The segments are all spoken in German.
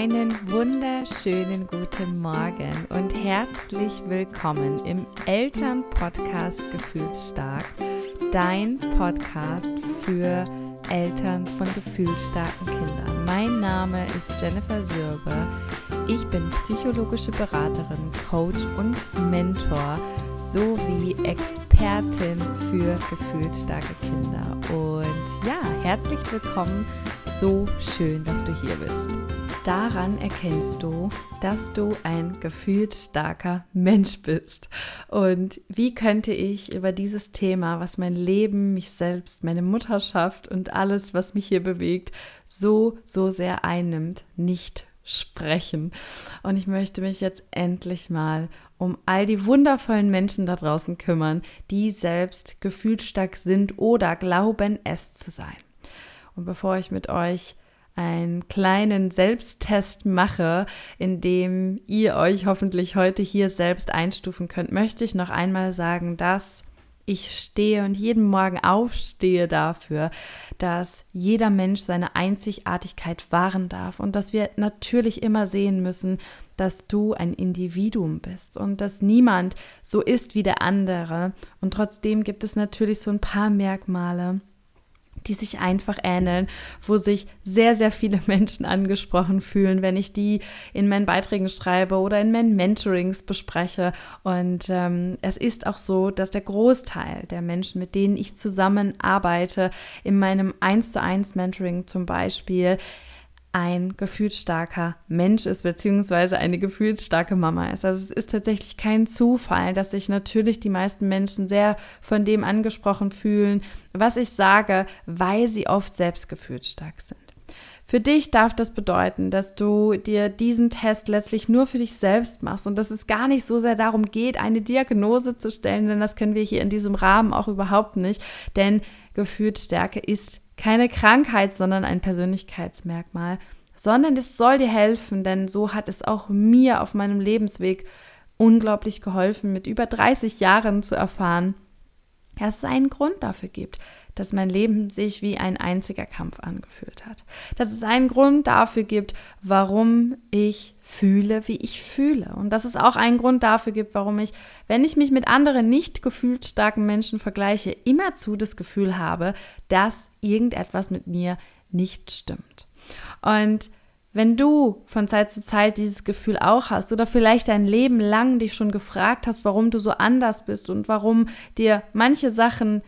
Einen wunderschönen guten Morgen und herzlich willkommen im Elternpodcast Gefühlsstark, dein Podcast für Eltern von gefühlsstarken Kindern. Mein Name ist Jennifer Sürbe. Ich bin psychologische Beraterin, Coach und Mentor sowie Expertin für gefühlsstarke Kinder. Und ja, herzlich willkommen. So schön, dass du hier bist. Daran erkennst du, dass du ein gefühlsstarker Mensch bist. Und wie könnte ich über dieses Thema, was mein Leben, mich selbst, meine Mutterschaft und alles, was mich hier bewegt, so, so sehr einnimmt, nicht sprechen. Und ich möchte mich jetzt endlich mal um all die wundervollen Menschen da draußen kümmern, die selbst gefühlsstark sind oder glauben es zu sein. Und bevor ich mit euch einen kleinen Selbsttest mache, in dem ihr euch hoffentlich heute hier selbst einstufen könnt, möchte ich noch einmal sagen, dass ich stehe und jeden Morgen aufstehe dafür, dass jeder Mensch seine Einzigartigkeit wahren darf und dass wir natürlich immer sehen müssen, dass du ein Individuum bist und dass niemand so ist wie der andere. Und trotzdem gibt es natürlich so ein paar Merkmale, die sich einfach ähneln, wo sich sehr, sehr viele Menschen angesprochen fühlen, wenn ich die in meinen Beiträgen schreibe oder in meinen Mentorings bespreche. Und ähm, es ist auch so, dass der Großteil der Menschen, mit denen ich zusammenarbeite, in meinem 1 zu 1 Mentoring zum Beispiel, ein gefühlsstarker Mensch ist, beziehungsweise eine gefühlsstarke Mama ist. Also es ist tatsächlich kein Zufall, dass sich natürlich die meisten Menschen sehr von dem angesprochen fühlen, was ich sage, weil sie oft selbst gefühlsstark sind. Für dich darf das bedeuten, dass du dir diesen Test letztlich nur für dich selbst machst und dass es gar nicht so sehr darum geht, eine Diagnose zu stellen, denn das können wir hier in diesem Rahmen auch überhaupt nicht, denn Gefühlsstärke ist keine Krankheit, sondern ein Persönlichkeitsmerkmal, sondern es soll dir helfen, denn so hat es auch mir auf meinem Lebensweg unglaublich geholfen, mit über 30 Jahren zu erfahren, dass es einen Grund dafür gibt, dass mein Leben sich wie ein einziger Kampf angefühlt hat. Dass es einen Grund dafür gibt, warum ich fühle, wie ich fühle. Und dass es auch einen Grund dafür gibt, warum ich, wenn ich mich mit anderen nicht gefühlsstarken Menschen vergleiche, immerzu das Gefühl habe, dass irgendetwas mit mir nicht stimmt. Und wenn du von Zeit zu Zeit dieses Gefühl auch hast oder vielleicht dein Leben lang dich schon gefragt hast, warum du so anders bist und warum dir manche Sachen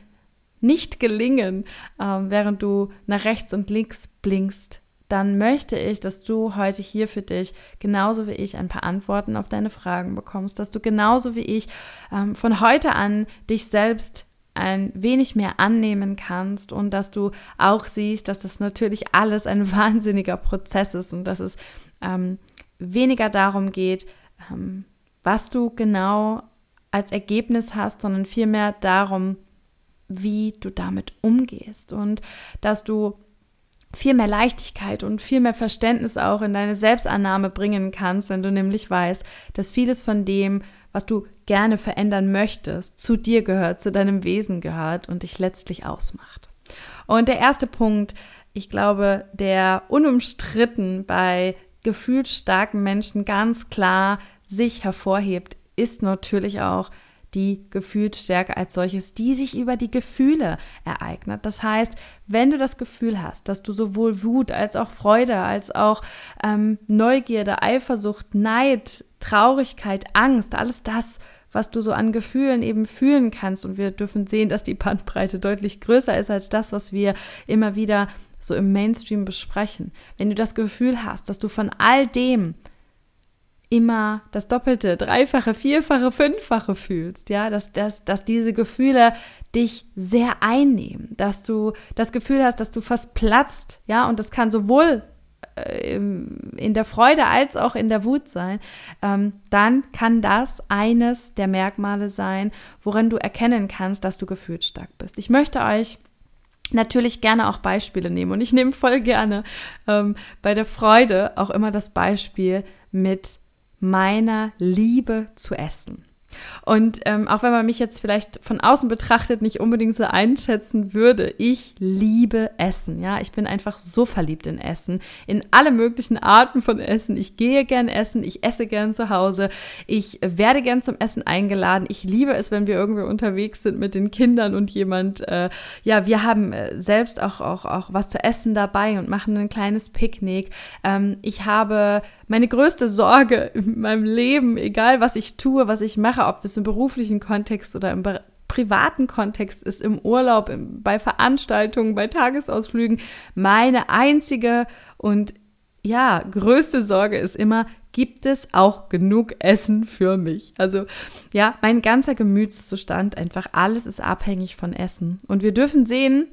nicht gelingen, ähm, während du nach rechts und links blinkst, dann möchte ich, dass du heute hier für dich genauso wie ich ein paar Antworten auf deine Fragen bekommst, dass du genauso wie ich ähm, von heute an dich selbst ein wenig mehr annehmen kannst und dass du auch siehst, dass das natürlich alles ein wahnsinniger Prozess ist und dass es ähm, weniger darum geht, ähm, was du genau als Ergebnis hast, sondern vielmehr darum, wie du damit umgehst und dass du viel mehr Leichtigkeit und viel mehr Verständnis auch in deine Selbstannahme bringen kannst, wenn du nämlich weißt, dass vieles von dem, was du gerne verändern möchtest, zu dir gehört, zu deinem Wesen gehört und dich letztlich ausmacht. Und der erste Punkt, ich glaube, der unumstritten bei gefühlsstarken Menschen ganz klar sich hervorhebt, ist natürlich auch die Gefühlsstärke als solches, die sich über die Gefühle ereignet. Das heißt, wenn du das Gefühl hast, dass du sowohl Wut als auch Freude, als auch ähm, Neugierde, Eifersucht, Neid, Traurigkeit, Angst, alles das, was du so an Gefühlen eben fühlen kannst. Und wir dürfen sehen, dass die Bandbreite deutlich größer ist als das, was wir immer wieder so im Mainstream besprechen. Wenn du das Gefühl hast, dass du von all dem immer das Doppelte, Dreifache, Vierfache, Fünffache fühlst, ja, dass, dass, dass diese Gefühle dich sehr einnehmen, dass du das Gefühl hast, dass du fast platzt, ja, und das kann sowohl äh, in der Freude als auch in der Wut sein, ähm, dann kann das eines der Merkmale sein, woran du erkennen kannst, dass du gefühlsstark bist. Ich möchte euch natürlich gerne auch Beispiele nehmen und ich nehme voll gerne ähm, bei der Freude auch immer das Beispiel mit meiner Liebe zu essen. Und ähm, auch wenn man mich jetzt vielleicht von außen betrachtet nicht unbedingt so einschätzen würde, ich liebe Essen. Ja, ich bin einfach so verliebt in Essen, in alle möglichen Arten von Essen. Ich gehe gern essen, ich esse gern zu Hause, ich werde gern zum Essen eingeladen. Ich liebe es, wenn wir irgendwie unterwegs sind mit den Kindern und jemand, äh, ja, wir haben äh, selbst auch, auch, auch was zu essen dabei und machen ein kleines Picknick. Ähm, ich habe meine größte Sorge in meinem Leben, egal was ich tue, was ich mache, ob das im beruflichen Kontext oder im privaten Kontext ist, im Urlaub, im, bei Veranstaltungen, bei Tagesausflügen, meine einzige und ja, größte Sorge ist immer, gibt es auch genug Essen für mich? Also ja, mein ganzer Gemütszustand, einfach alles ist abhängig von Essen. Und wir dürfen sehen,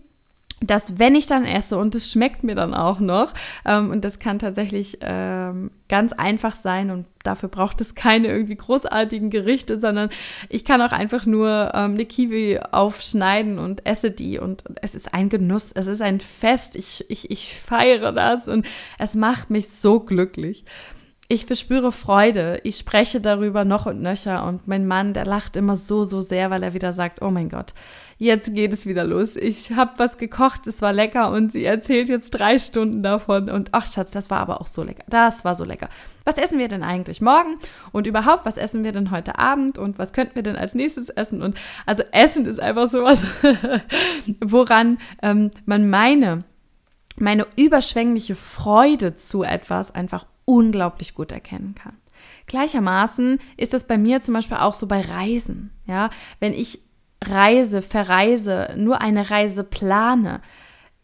dass wenn ich dann esse und es schmeckt mir dann auch noch, ähm, und das kann tatsächlich ähm, ganz einfach sein und dafür braucht es keine irgendwie großartigen Gerichte, sondern ich kann auch einfach nur ähm, eine Kiwi aufschneiden und esse die und es ist ein Genuss, es ist ein Fest, ich, ich, ich feiere das und es macht mich so glücklich ich verspüre Freude. Ich spreche darüber noch und nöcher und mein Mann, der lacht immer so, so sehr, weil er wieder sagt, oh mein Gott, jetzt geht es wieder los. Ich habe was gekocht, es war lecker und sie erzählt jetzt drei Stunden davon und ach Schatz, das war aber auch so lecker. Das war so lecker. Was essen wir denn eigentlich morgen und überhaupt, was essen wir denn heute Abend und was könnten wir denn als nächstes essen? Und also Essen ist einfach sowas, woran ähm, man meine meine überschwängliche Freude zu etwas einfach unglaublich gut erkennen kann. Gleichermaßen ist das bei mir zum Beispiel auch so bei Reisen. Ja, wenn ich reise, verreise, nur eine Reise plane,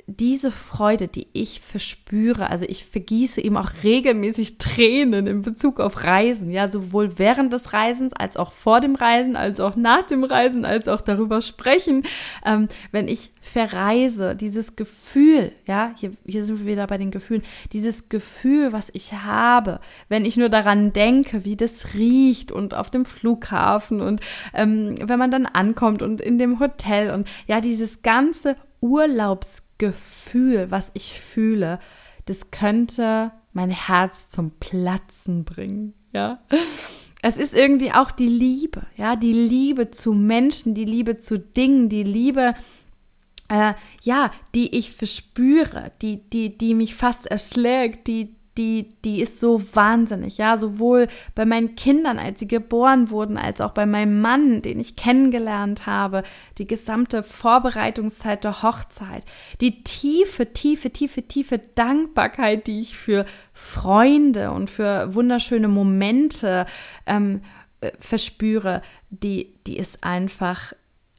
diese Freude, die ich verspüre, also ich vergieße eben auch regelmäßig Tränen in Bezug auf Reisen, ja, sowohl während des Reisens als auch vor dem Reisen, als auch nach dem Reisen, als auch darüber sprechen. Ähm, wenn ich verreise, dieses Gefühl, ja, hier, hier sind wir wieder bei den Gefühlen, dieses Gefühl, was ich habe, wenn ich nur daran denke, wie das riecht und auf dem Flughafen und ähm, wenn man dann ankommt und in dem Hotel und ja, dieses ganze Urlaubs Gefühl, was ich fühle, das könnte mein Herz zum Platzen bringen, ja. Es ist irgendwie auch die Liebe, ja, die Liebe zu Menschen, die Liebe zu Dingen, die Liebe, äh, ja, die ich verspüre, die, die, die mich fast erschlägt, die, die, die ist so wahnsinnig, ja, sowohl bei meinen Kindern, als sie geboren wurden, als auch bei meinem Mann, den ich kennengelernt habe, die gesamte Vorbereitungszeit der Hochzeit, die tiefe, tiefe, tiefe, tiefe Dankbarkeit, die ich für Freunde und für wunderschöne Momente ähm, äh, verspüre, die, die ist einfach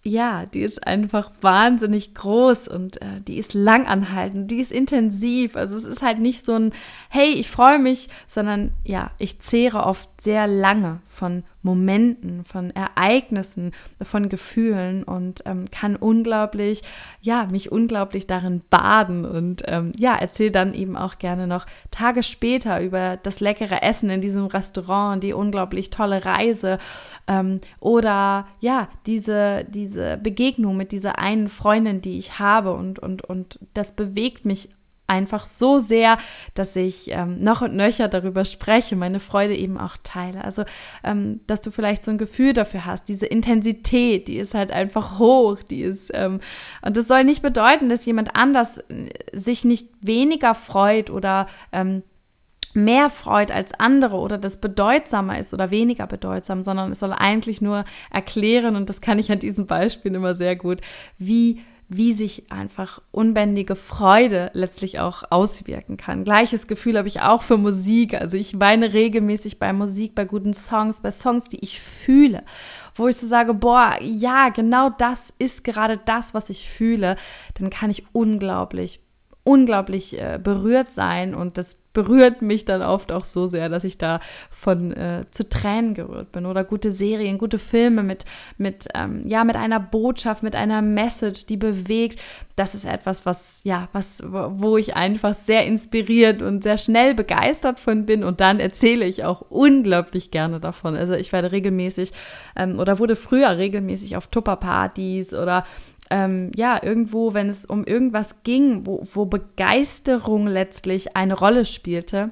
ja, die ist einfach wahnsinnig groß und äh, die ist langanhaltend, die ist intensiv. Also es ist halt nicht so ein, hey, ich freue mich, sondern ja, ich zehre oft sehr lange von Momenten, von Ereignissen, von Gefühlen und ähm, kann unglaublich, ja, mich unglaublich darin baden und ähm, ja, erzähle dann eben auch gerne noch Tage später über das leckere Essen in diesem Restaurant, die unglaublich tolle Reise ähm, oder ja, diese, diese Begegnung mit dieser einen Freundin, die ich habe und, und, und das bewegt mich einfach so sehr, dass ich ähm, noch und nöcher darüber spreche, meine Freude eben auch teile. Also, ähm, dass du vielleicht so ein Gefühl dafür hast, diese Intensität, die ist halt einfach hoch, die ist, ähm, und das soll nicht bedeuten, dass jemand anders äh, sich nicht weniger freut oder ähm, mehr freut als andere oder das bedeutsamer ist oder weniger bedeutsam, sondern es soll eigentlich nur erklären, und das kann ich an diesem Beispiel immer sehr gut, wie wie sich einfach unbändige Freude letztlich auch auswirken kann. Gleiches Gefühl habe ich auch für Musik. Also ich weine regelmäßig bei Musik, bei guten Songs, bei Songs, die ich fühle, wo ich so sage, boah, ja, genau das ist gerade das, was ich fühle. Dann kann ich unglaublich, unglaublich äh, berührt sein und das berührt mich dann oft auch so sehr, dass ich da von äh, zu Tränen gerührt bin oder gute Serien, gute Filme mit mit ähm, ja mit einer Botschaft, mit einer Message, die bewegt. Das ist etwas, was ja was wo ich einfach sehr inspiriert und sehr schnell begeistert von bin und dann erzähle ich auch unglaublich gerne davon. Also ich werde regelmäßig ähm, oder wurde früher regelmäßig auf Tupperpartys oder ähm, ja, irgendwo, wenn es um irgendwas ging, wo, wo Begeisterung letztlich eine Rolle spielte,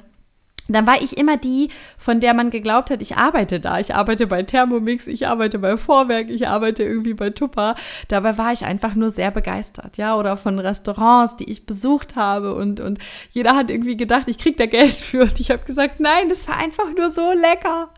dann war ich immer die, von der man geglaubt hat, ich arbeite da. Ich arbeite bei Thermomix, ich arbeite bei Vorwerk, ich arbeite irgendwie bei Tupper. Dabei war ich einfach nur sehr begeistert, ja, oder von Restaurants, die ich besucht habe und, und jeder hat irgendwie gedacht, ich krieg da Geld für und ich habe gesagt, nein, das war einfach nur so lecker.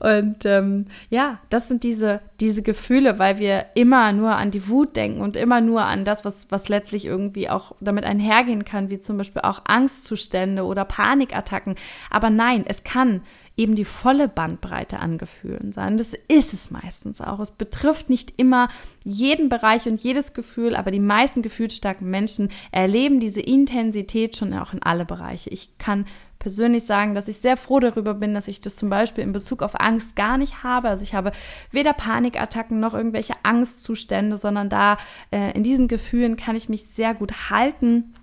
Und ähm, ja, das sind diese, diese Gefühle, weil wir immer nur an die Wut denken und immer nur an das, was, was letztlich irgendwie auch damit einhergehen kann, wie zum Beispiel auch Angstzustände oder Panikattacken. Aber nein, es kann eben die volle Bandbreite an Gefühlen sein. Das ist es meistens auch. Es betrifft nicht immer jeden Bereich und jedes Gefühl, aber die meisten gefühlsstarken Menschen erleben diese Intensität schon auch in alle Bereiche. Ich kann persönlich sagen, dass ich sehr froh darüber bin, dass ich das zum Beispiel in Bezug auf Angst gar nicht habe. Also ich habe weder Panikattacken noch irgendwelche Angstzustände, sondern da äh, in diesen Gefühlen kann ich mich sehr gut halten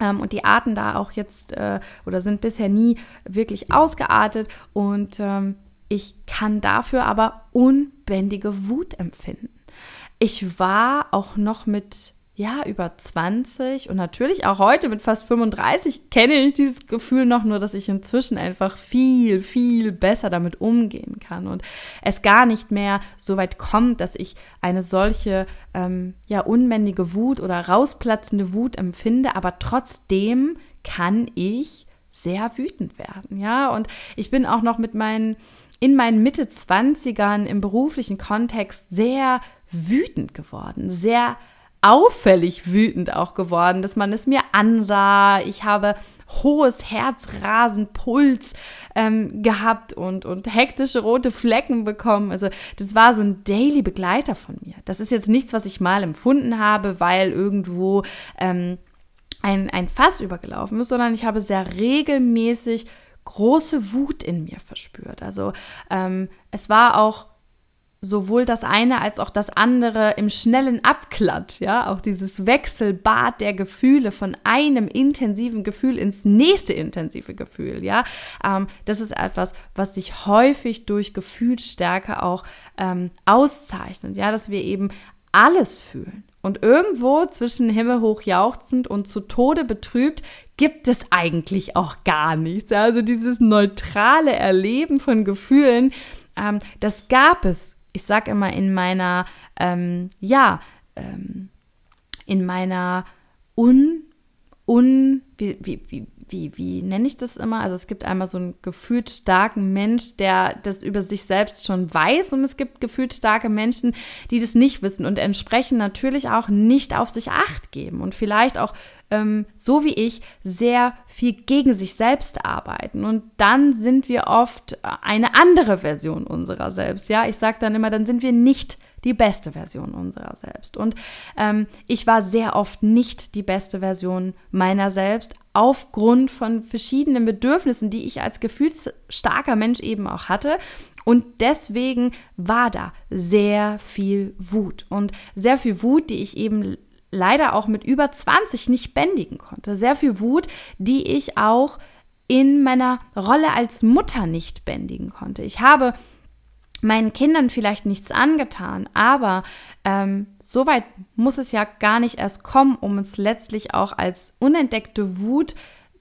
und die Arten da auch jetzt äh, oder sind bisher nie wirklich ausgeartet. Und ähm, ich kann dafür aber unbändige Wut empfinden. Ich war auch noch mit ja, über 20 und natürlich auch heute mit fast 35 kenne ich dieses Gefühl noch, nur dass ich inzwischen einfach viel, viel besser damit umgehen kann und es gar nicht mehr so weit kommt, dass ich eine solche, ähm, ja, unbändige Wut oder rausplatzende Wut empfinde, aber trotzdem kann ich sehr wütend werden, ja, und ich bin auch noch mit meinen, in meinen Mitte 20ern im beruflichen Kontext sehr wütend geworden, sehr auffällig wütend auch geworden, dass man es mir ansah. Ich habe hohes Herzrasen, Puls ähm, gehabt und, und hektische rote Flecken bekommen. Also das war so ein Daily Begleiter von mir. Das ist jetzt nichts, was ich mal empfunden habe, weil irgendwo ähm, ein, ein Fass übergelaufen ist, sondern ich habe sehr regelmäßig große Wut in mir verspürt. Also ähm, es war auch sowohl das eine als auch das andere im schnellen Abklatt, ja, auch dieses Wechselbad der Gefühle von einem intensiven Gefühl ins nächste intensive Gefühl, ja, ähm, das ist etwas, was sich häufig durch Gefühlsstärke auch ähm, auszeichnet, ja, dass wir eben alles fühlen. Und irgendwo zwischen himmelhoch jauchzend und zu Tode betrübt gibt es eigentlich auch gar nichts. Also dieses neutrale Erleben von Gefühlen, ähm, das gab es ich sag immer in meiner, ähm, ja, ähm, in meiner un, un, wie, wie, wie, wie, wie nenne ich das immer? Also es gibt einmal so einen gefühlt starken Mensch, der das über sich selbst schon weiß und es gibt gefühlt starke Menschen, die das nicht wissen und entsprechend natürlich auch nicht auf sich acht geben und vielleicht auch ähm, so wie ich sehr viel gegen sich selbst arbeiten und dann sind wir oft eine andere Version unserer selbst. Ja, ich sage dann immer, dann sind wir nicht die beste Version unserer selbst. Und ähm, ich war sehr oft nicht die beste Version meiner selbst, aufgrund von verschiedenen Bedürfnissen, die ich als gefühlsstarker Mensch eben auch hatte. Und deswegen war da sehr viel Wut und sehr viel Wut, die ich eben leider auch mit über 20 nicht bändigen konnte. Sehr viel Wut, die ich auch in meiner Rolle als Mutter nicht bändigen konnte. Ich habe meinen Kindern vielleicht nichts angetan, aber ähm, so weit muss es ja gar nicht erst kommen, um es letztlich auch als unentdeckte Wut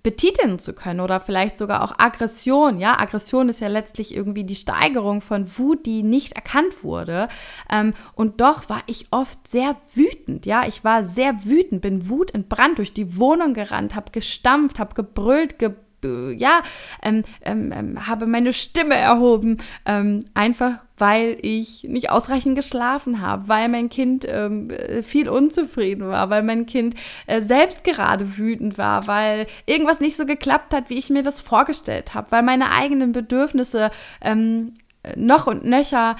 betiteln zu können oder vielleicht sogar auch Aggression. Ja, Aggression ist ja letztlich irgendwie die Steigerung von Wut, die nicht erkannt wurde. Ähm, und doch war ich oft sehr wütend. Ja, ich war sehr wütend, bin wutentbrannt durch die Wohnung gerannt, habe gestampft, habe gebrüllt, ge ja, ähm, ähm, ähm, habe meine Stimme erhoben, ähm, einfach weil ich nicht ausreichend geschlafen habe, weil mein Kind ähm, viel unzufrieden war, weil mein Kind äh, selbst gerade wütend war, weil irgendwas nicht so geklappt hat, wie ich mir das vorgestellt habe, weil meine eigenen Bedürfnisse ähm, noch und nöcher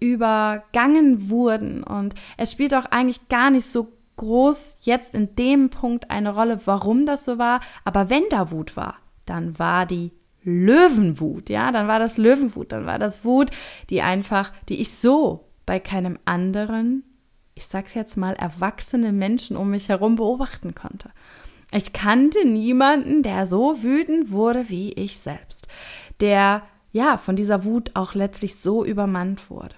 übergangen wurden. Und es spielt auch eigentlich gar nicht so groß jetzt in dem Punkt eine Rolle, warum das so war. Aber wenn da Wut war, dann war die Löwenwut, ja, dann war das Löwenwut, dann war das Wut, die einfach, die ich so bei keinem anderen, ich sag's jetzt mal, erwachsenen Menschen um mich herum beobachten konnte. Ich kannte niemanden, der so wütend wurde wie ich selbst, der ja von dieser Wut auch letztlich so übermannt wurde.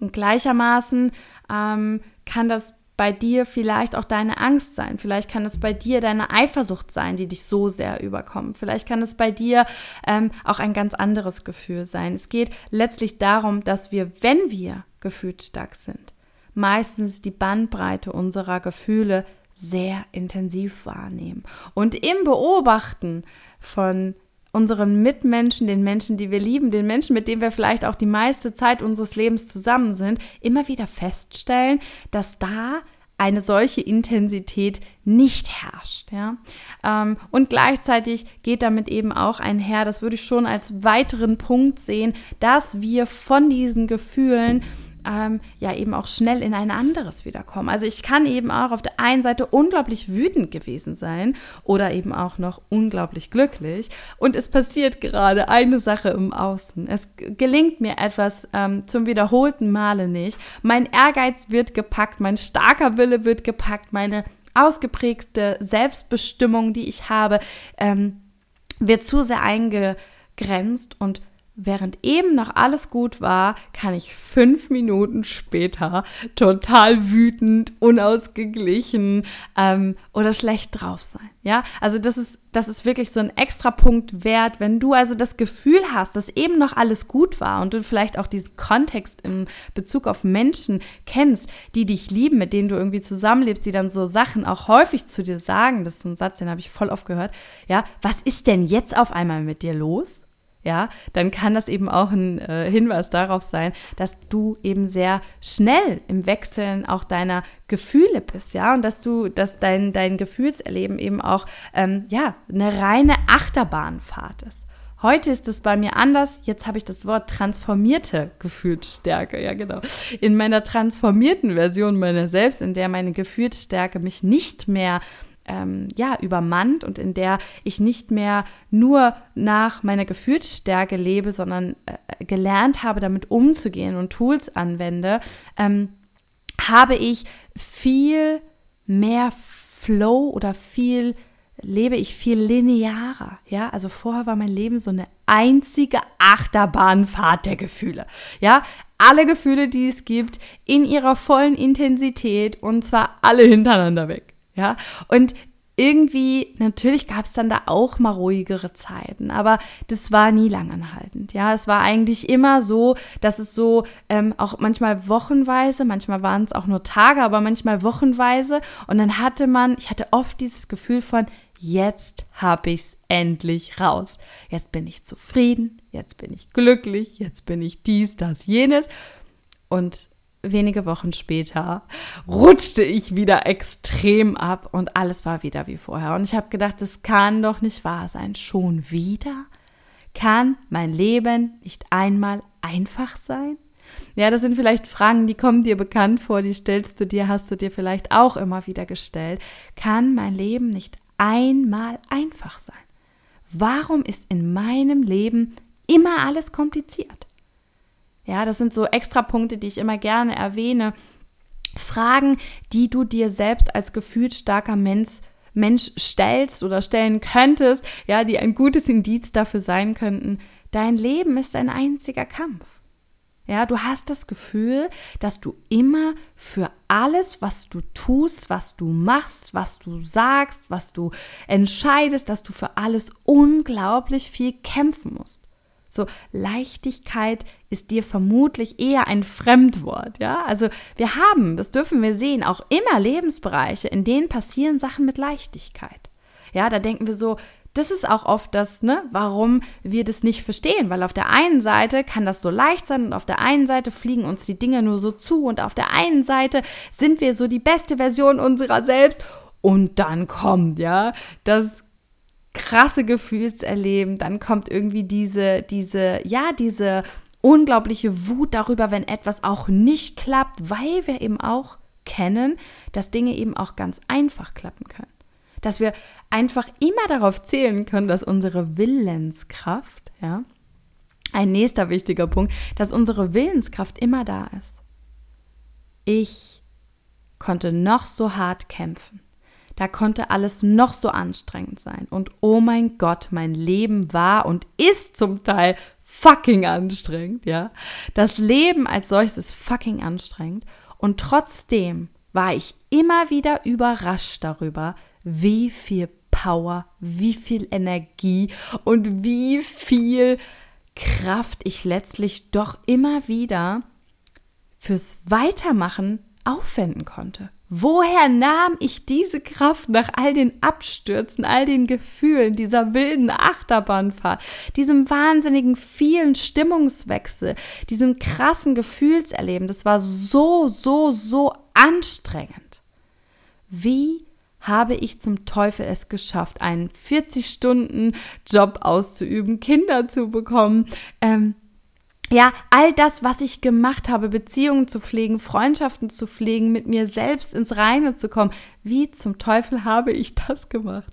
Und gleichermaßen ähm, kann das bei dir vielleicht auch deine Angst sein. Vielleicht kann es bei dir deine Eifersucht sein, die dich so sehr überkommt. Vielleicht kann es bei dir ähm, auch ein ganz anderes Gefühl sein. Es geht letztlich darum, dass wir, wenn wir gefühlsstark sind, meistens die Bandbreite unserer Gefühle sehr intensiv wahrnehmen. Und im Beobachten von unseren Mitmenschen, den Menschen, die wir lieben, den Menschen, mit denen wir vielleicht auch die meiste Zeit unseres Lebens zusammen sind, immer wieder feststellen, dass da eine solche Intensität nicht herrscht. Ja? Ähm, und gleichzeitig geht damit eben auch einher, das würde ich schon als weiteren Punkt sehen, dass wir von diesen Gefühlen ähm, ja eben auch schnell in ein anderes wiederkommen. Also ich kann eben auch auf der einen Seite unglaublich wütend gewesen sein oder eben auch noch unglaublich glücklich und es passiert gerade eine Sache im Außen. Es gelingt mir etwas ähm, zum wiederholten Male nicht. Mein Ehrgeiz wird gepackt, mein starker Wille wird gepackt, meine ausgeprägte Selbstbestimmung, die ich habe, ähm, wird zu sehr eingegrenzt und Während eben noch alles gut war, kann ich fünf Minuten später total wütend, unausgeglichen ähm, oder schlecht drauf sein. Ja, also das ist, das ist wirklich so ein extra Punkt wert, wenn du also das Gefühl hast, dass eben noch alles gut war und du vielleicht auch diesen Kontext in Bezug auf Menschen kennst, die dich lieben, mit denen du irgendwie zusammenlebst, die dann so Sachen auch häufig zu dir sagen. Das ist so ein Satz, den habe ich voll oft gehört. Ja, was ist denn jetzt auf einmal mit dir los? Ja, dann kann das eben auch ein äh, Hinweis darauf sein, dass du eben sehr schnell im Wechseln auch deiner Gefühle bist, ja, und dass du, dass dein, dein Gefühlserleben eben auch, ähm, ja, eine reine Achterbahnfahrt ist. Heute ist es bei mir anders. Jetzt habe ich das Wort transformierte Gefühlsstärke. Ja, genau. In meiner transformierten Version meiner selbst, in der meine Gefühlsstärke mich nicht mehr ähm, ja, übermannt und in der ich nicht mehr nur nach meiner Gefühlsstärke lebe, sondern äh, gelernt habe, damit umzugehen und Tools anwende, ähm, habe ich viel mehr Flow oder viel lebe ich viel linearer, ja? Also vorher war mein Leben so eine einzige Achterbahnfahrt der Gefühle, ja? Alle Gefühle, die es gibt, in ihrer vollen Intensität und zwar alle hintereinander weg. Ja, und irgendwie, natürlich gab es dann da auch mal ruhigere Zeiten, aber das war nie langanhaltend. Ja, es war eigentlich immer so, dass es so ähm, auch manchmal wochenweise, manchmal waren es auch nur Tage, aber manchmal wochenweise. Und dann hatte man, ich hatte oft dieses Gefühl von, jetzt habe ich es endlich raus. Jetzt bin ich zufrieden, jetzt bin ich glücklich, jetzt bin ich dies, das, jenes. Und wenige Wochen später rutschte ich wieder extrem ab und alles war wieder wie vorher. Und ich habe gedacht, das kann doch nicht wahr sein. Schon wieder? Kann mein Leben nicht einmal einfach sein? Ja, das sind vielleicht Fragen, die kommen dir bekannt vor, die stellst du dir, hast du dir vielleicht auch immer wieder gestellt. Kann mein Leben nicht einmal einfach sein? Warum ist in meinem Leben immer alles kompliziert? Ja, das sind so extra Punkte, die ich immer gerne erwähne. Fragen, die du dir selbst als gefühlsstarker Mensch Mensch stellst oder stellen könntest, ja, die ein gutes Indiz dafür sein könnten, dein Leben ist ein einziger Kampf. Ja, du hast das Gefühl, dass du immer für alles, was du tust, was du machst, was du sagst, was du entscheidest, dass du für alles unglaublich viel kämpfen musst. So Leichtigkeit ist dir vermutlich eher ein Fremdwort, ja? Also wir haben, das dürfen wir sehen, auch immer Lebensbereiche, in denen passieren Sachen mit Leichtigkeit. Ja, da denken wir so, das ist auch oft das, ne, warum wir das nicht verstehen, weil auf der einen Seite kann das so leicht sein und auf der einen Seite fliegen uns die Dinge nur so zu und auf der einen Seite sind wir so die beste Version unserer selbst und dann kommt, ja, das krasse Gefühlserleben, dann kommt irgendwie diese, diese, ja, diese unglaubliche Wut darüber, wenn etwas auch nicht klappt, weil wir eben auch kennen, dass Dinge eben auch ganz einfach klappen können. Dass wir einfach immer darauf zählen können, dass unsere Willenskraft, ja, ein nächster wichtiger Punkt, dass unsere Willenskraft immer da ist. Ich konnte noch so hart kämpfen. Da konnte alles noch so anstrengend sein. Und oh mein Gott, mein Leben war und ist zum Teil fucking anstrengend, ja. Das Leben als solches ist fucking anstrengend. Und trotzdem war ich immer wieder überrascht darüber, wie viel Power, wie viel Energie und wie viel Kraft ich letztlich doch immer wieder fürs Weitermachen aufwenden konnte. Woher nahm ich diese Kraft nach all den Abstürzen, all den Gefühlen, dieser wilden Achterbahnfahrt, diesem wahnsinnigen vielen Stimmungswechsel, diesem krassen Gefühlserleben? Das war so, so, so anstrengend. Wie habe ich zum Teufel es geschafft, einen 40-Stunden-Job auszuüben, Kinder zu bekommen, ähm, ja, all das, was ich gemacht habe, Beziehungen zu pflegen, Freundschaften zu pflegen, mit mir selbst ins Reine zu kommen. Wie zum Teufel habe ich das gemacht?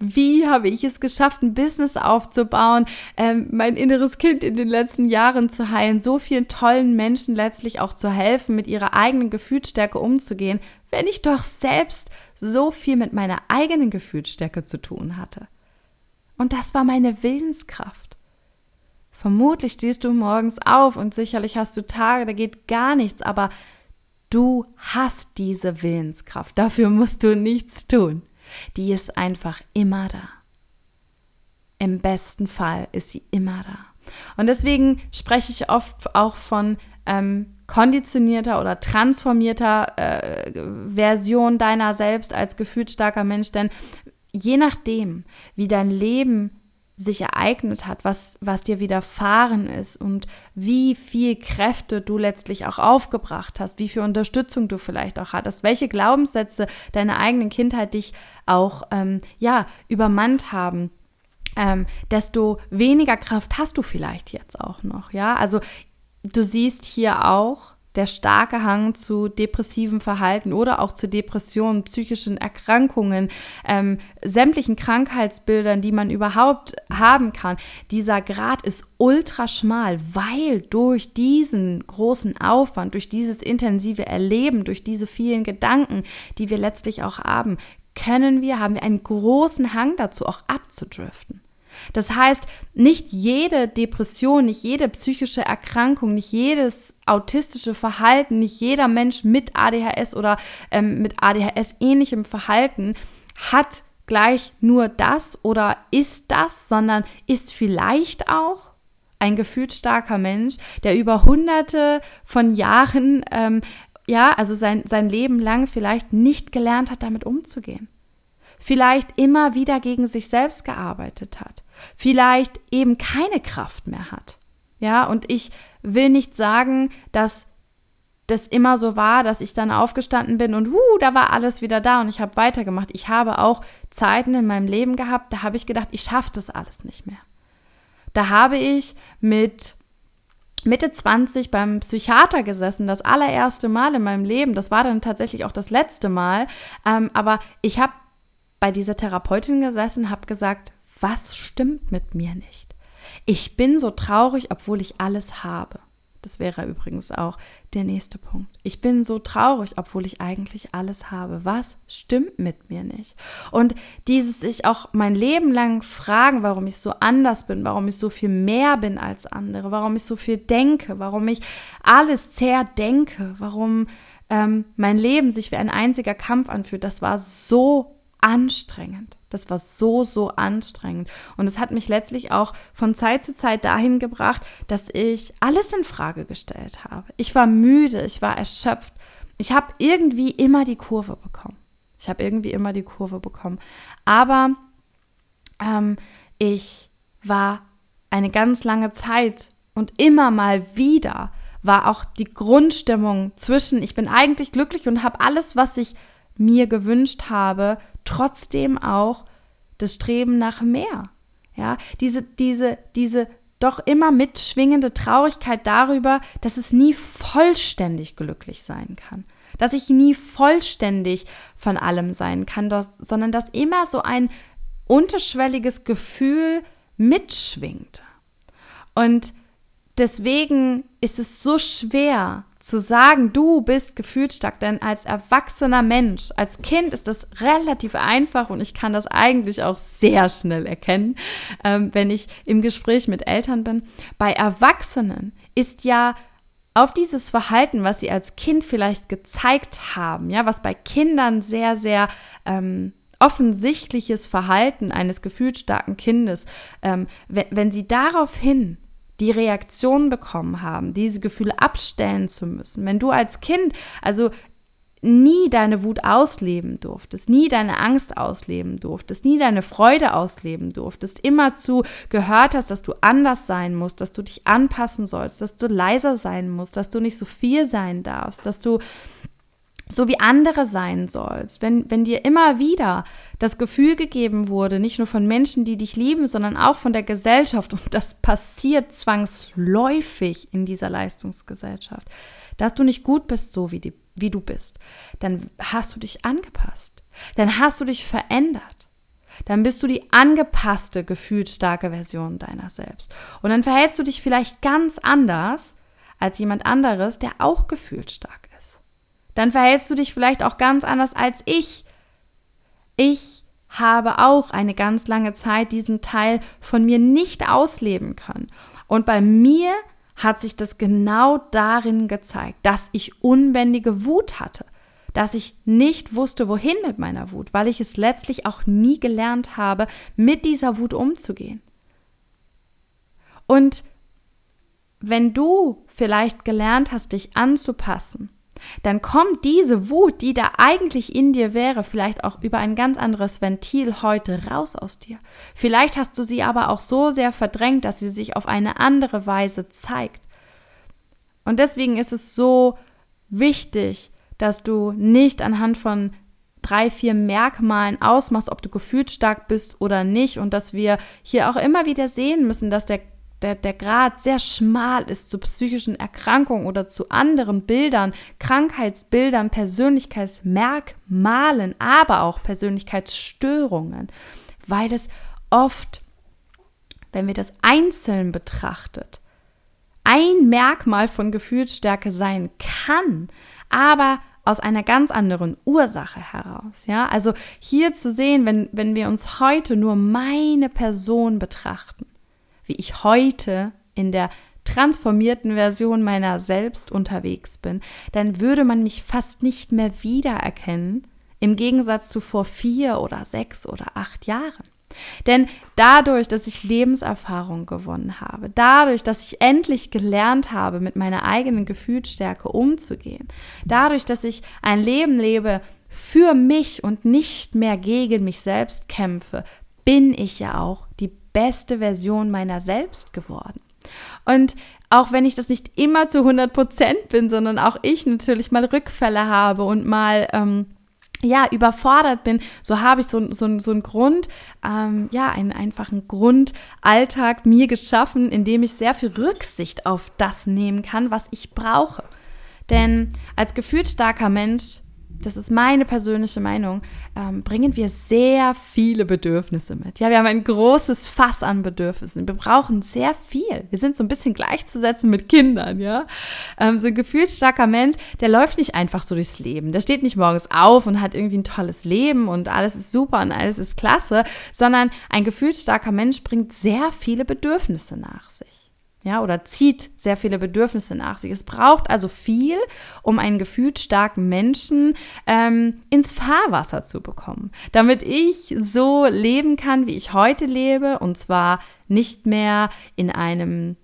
Wie habe ich es geschafft, ein Business aufzubauen, ähm, mein inneres Kind in den letzten Jahren zu heilen, so vielen tollen Menschen letztlich auch zu helfen, mit ihrer eigenen Gefühlsstärke umzugehen, wenn ich doch selbst so viel mit meiner eigenen Gefühlsstärke zu tun hatte? Und das war meine Willenskraft. Vermutlich stehst du morgens auf und sicherlich hast du Tage, da geht gar nichts, aber du hast diese Willenskraft. Dafür musst du nichts tun. Die ist einfach immer da. Im besten Fall ist sie immer da. Und deswegen spreche ich oft auch von ähm, konditionierter oder transformierter äh, Version deiner selbst als gefühlsstarker Mensch, denn je nachdem, wie dein Leben sich ereignet hat, was, was dir widerfahren ist und wie viel Kräfte du letztlich auch aufgebracht hast, wie viel Unterstützung du vielleicht auch hattest, welche Glaubenssätze deiner eigenen Kindheit dich auch ähm, ja übermannt haben. Ähm, desto weniger Kraft hast du vielleicht jetzt auch noch, ja. Also du siehst hier auch, der starke Hang zu depressivem Verhalten oder auch zu Depressionen, psychischen Erkrankungen, ähm, sämtlichen Krankheitsbildern, die man überhaupt haben kann. Dieser Grad ist ultra schmal, weil durch diesen großen Aufwand, durch dieses intensive Erleben, durch diese vielen Gedanken, die wir letztlich auch haben, können wir, haben wir einen großen Hang dazu, auch abzudriften. Das heißt, nicht jede Depression, nicht jede psychische Erkrankung, nicht jedes autistische Verhalten, nicht jeder Mensch mit ADHS oder ähm, mit ADHS-ähnlichem Verhalten hat gleich nur das oder ist das, sondern ist vielleicht auch ein gefühlsstarker Mensch, der über hunderte von Jahren, ähm, ja, also sein, sein Leben lang vielleicht nicht gelernt hat, damit umzugehen. Vielleicht immer wieder gegen sich selbst gearbeitet hat vielleicht eben keine Kraft mehr hat. Ja, und ich will nicht sagen, dass das immer so war, dass ich dann aufgestanden bin und huh, da war alles wieder da und ich habe weitergemacht. Ich habe auch Zeiten in meinem Leben gehabt, da habe ich gedacht, ich schaffe das alles nicht mehr. Da habe ich mit Mitte 20 beim Psychiater gesessen, das allererste Mal in meinem Leben. Das war dann tatsächlich auch das letzte Mal. Ähm, aber ich habe bei dieser Therapeutin gesessen, habe gesagt, was stimmt mit mir nicht? Ich bin so traurig, obwohl ich alles habe. Das wäre übrigens auch der nächste Punkt. Ich bin so traurig, obwohl ich eigentlich alles habe. Was stimmt mit mir nicht? Und dieses sich auch mein Leben lang fragen, warum ich so anders bin, warum ich so viel mehr bin als andere, warum ich so viel denke, warum ich alles zerdenke, warum ähm, mein Leben sich wie ein einziger Kampf anfühlt, das war so anstrengend. Das war so, so anstrengend. Und es hat mich letztlich auch von Zeit zu Zeit dahin gebracht, dass ich alles in Frage gestellt habe. Ich war müde, ich war erschöpft. Ich habe irgendwie immer die Kurve bekommen. Ich habe irgendwie immer die Kurve bekommen. Aber ähm, ich war eine ganz lange Zeit und immer mal wieder war auch die Grundstimmung zwischen, ich bin eigentlich glücklich und habe alles, was ich mir gewünscht habe, trotzdem auch das Streben nach mehr. Ja, diese, diese, diese doch immer mitschwingende Traurigkeit darüber, dass es nie vollständig glücklich sein kann. Dass ich nie vollständig von allem sein kann, dass, sondern dass immer so ein unterschwelliges Gefühl mitschwingt. Und deswegen ist es so schwer, zu sagen, du bist gefühlsstark, denn als erwachsener Mensch, als Kind ist das relativ einfach und ich kann das eigentlich auch sehr schnell erkennen, ähm, wenn ich im Gespräch mit Eltern bin. Bei Erwachsenen ist ja auf dieses Verhalten, was sie als Kind vielleicht gezeigt haben, ja, was bei Kindern sehr, sehr ähm, offensichtliches Verhalten eines gefühlsstarken Kindes, ähm, wenn, wenn sie daraufhin die Reaktion bekommen haben, diese Gefühle abstellen zu müssen. Wenn du als Kind, also nie deine Wut ausleben durftest, nie deine Angst ausleben durftest, nie deine Freude ausleben durftest, immerzu gehört hast, dass du anders sein musst, dass du dich anpassen sollst, dass du leiser sein musst, dass du nicht so viel sein darfst, dass du so wie andere sein sollst, wenn, wenn dir immer wieder das Gefühl gegeben wurde, nicht nur von Menschen, die dich lieben, sondern auch von der Gesellschaft, und das passiert zwangsläufig in dieser Leistungsgesellschaft, dass du nicht gut bist, so wie, die, wie du bist, dann hast du dich angepasst, dann hast du dich verändert. Dann bist du die angepasste, gefühlsstarke Version deiner selbst. Und dann verhältst du dich vielleicht ganz anders als jemand anderes, der auch gefühlsstark dann verhältst du dich vielleicht auch ganz anders als ich. Ich habe auch eine ganz lange Zeit diesen Teil von mir nicht ausleben können. Und bei mir hat sich das genau darin gezeigt, dass ich unbändige Wut hatte, dass ich nicht wusste, wohin mit meiner Wut, weil ich es letztlich auch nie gelernt habe, mit dieser Wut umzugehen. Und wenn du vielleicht gelernt hast, dich anzupassen, dann kommt diese Wut, die da eigentlich in dir wäre, vielleicht auch über ein ganz anderes Ventil heute raus aus dir. Vielleicht hast du sie aber auch so sehr verdrängt, dass sie sich auf eine andere Weise zeigt. Und deswegen ist es so wichtig, dass du nicht anhand von drei, vier Merkmalen ausmachst, ob du gefühlsstark bist oder nicht und dass wir hier auch immer wieder sehen müssen, dass der der, der Grad sehr schmal ist zu psychischen Erkrankungen oder zu anderen Bildern, Krankheitsbildern, Persönlichkeitsmerkmalen, aber auch Persönlichkeitsstörungen, weil es oft, wenn wir das einzeln betrachtet, ein Merkmal von Gefühlsstärke sein kann, aber aus einer ganz anderen Ursache heraus. Ja, also hier zu sehen, wenn, wenn wir uns heute nur meine Person betrachten, wie ich heute in der transformierten Version meiner selbst unterwegs bin, dann würde man mich fast nicht mehr wiedererkennen, im Gegensatz zu vor vier oder sechs oder acht Jahren. Denn dadurch, dass ich Lebenserfahrung gewonnen habe, dadurch, dass ich endlich gelernt habe, mit meiner eigenen Gefühlsstärke umzugehen, dadurch, dass ich ein Leben lebe für mich und nicht mehr gegen mich selbst kämpfe, bin ich ja auch die beste Version meiner selbst geworden. Und auch wenn ich das nicht immer zu 100 Prozent bin, sondern auch ich natürlich mal Rückfälle habe und mal ähm, ja überfordert bin, so habe ich so, so, so einen Grund, ähm, ja, einen einfachen Grundalltag mir geschaffen, in dem ich sehr viel Rücksicht auf das nehmen kann, was ich brauche. Denn als gefühlsstarker Mensch das ist meine persönliche Meinung, ähm, bringen wir sehr viele Bedürfnisse mit. Ja, wir haben ein großes Fass an Bedürfnissen. Wir brauchen sehr viel. Wir sind so ein bisschen gleichzusetzen mit Kindern, ja. Ähm, so ein gefühlsstarker Mensch, der läuft nicht einfach so durchs Leben. Der steht nicht morgens auf und hat irgendwie ein tolles Leben und alles ist super und alles ist klasse, sondern ein gefühlsstarker Mensch bringt sehr viele Bedürfnisse nach sich ja, oder zieht sehr viele Bedürfnisse nach sich. Es braucht also viel, um einen gefühlt starken Menschen ähm, ins Fahrwasser zu bekommen, damit ich so leben kann, wie ich heute lebe, und zwar nicht mehr in einem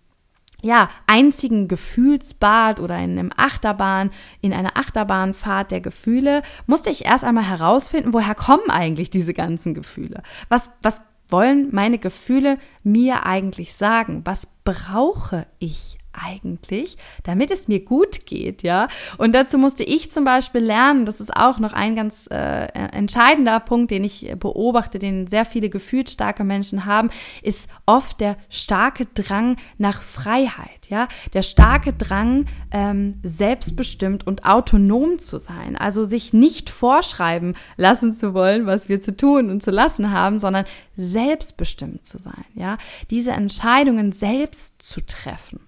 ja, einzigen Gefühlsbad oder in einem Achterbahn, in einer Achterbahnfahrt der Gefühle, musste ich erst einmal herausfinden, woher kommen eigentlich diese ganzen Gefühle? Was, was wollen meine Gefühle mir eigentlich sagen? Was brauche ich eigentlich, damit es mir gut geht, ja. Und dazu musste ich zum Beispiel lernen, das ist auch noch ein ganz äh, entscheidender Punkt, den ich beobachte, den sehr viele gefühlsstarke Menschen haben, ist oft der starke Drang nach Freiheit, ja. Der starke Drang, ähm, selbstbestimmt und autonom zu sein, also sich nicht vorschreiben lassen zu wollen, was wir zu tun und zu lassen haben, sondern selbstbestimmt zu sein, ja. Diese Entscheidungen selbst zu treffen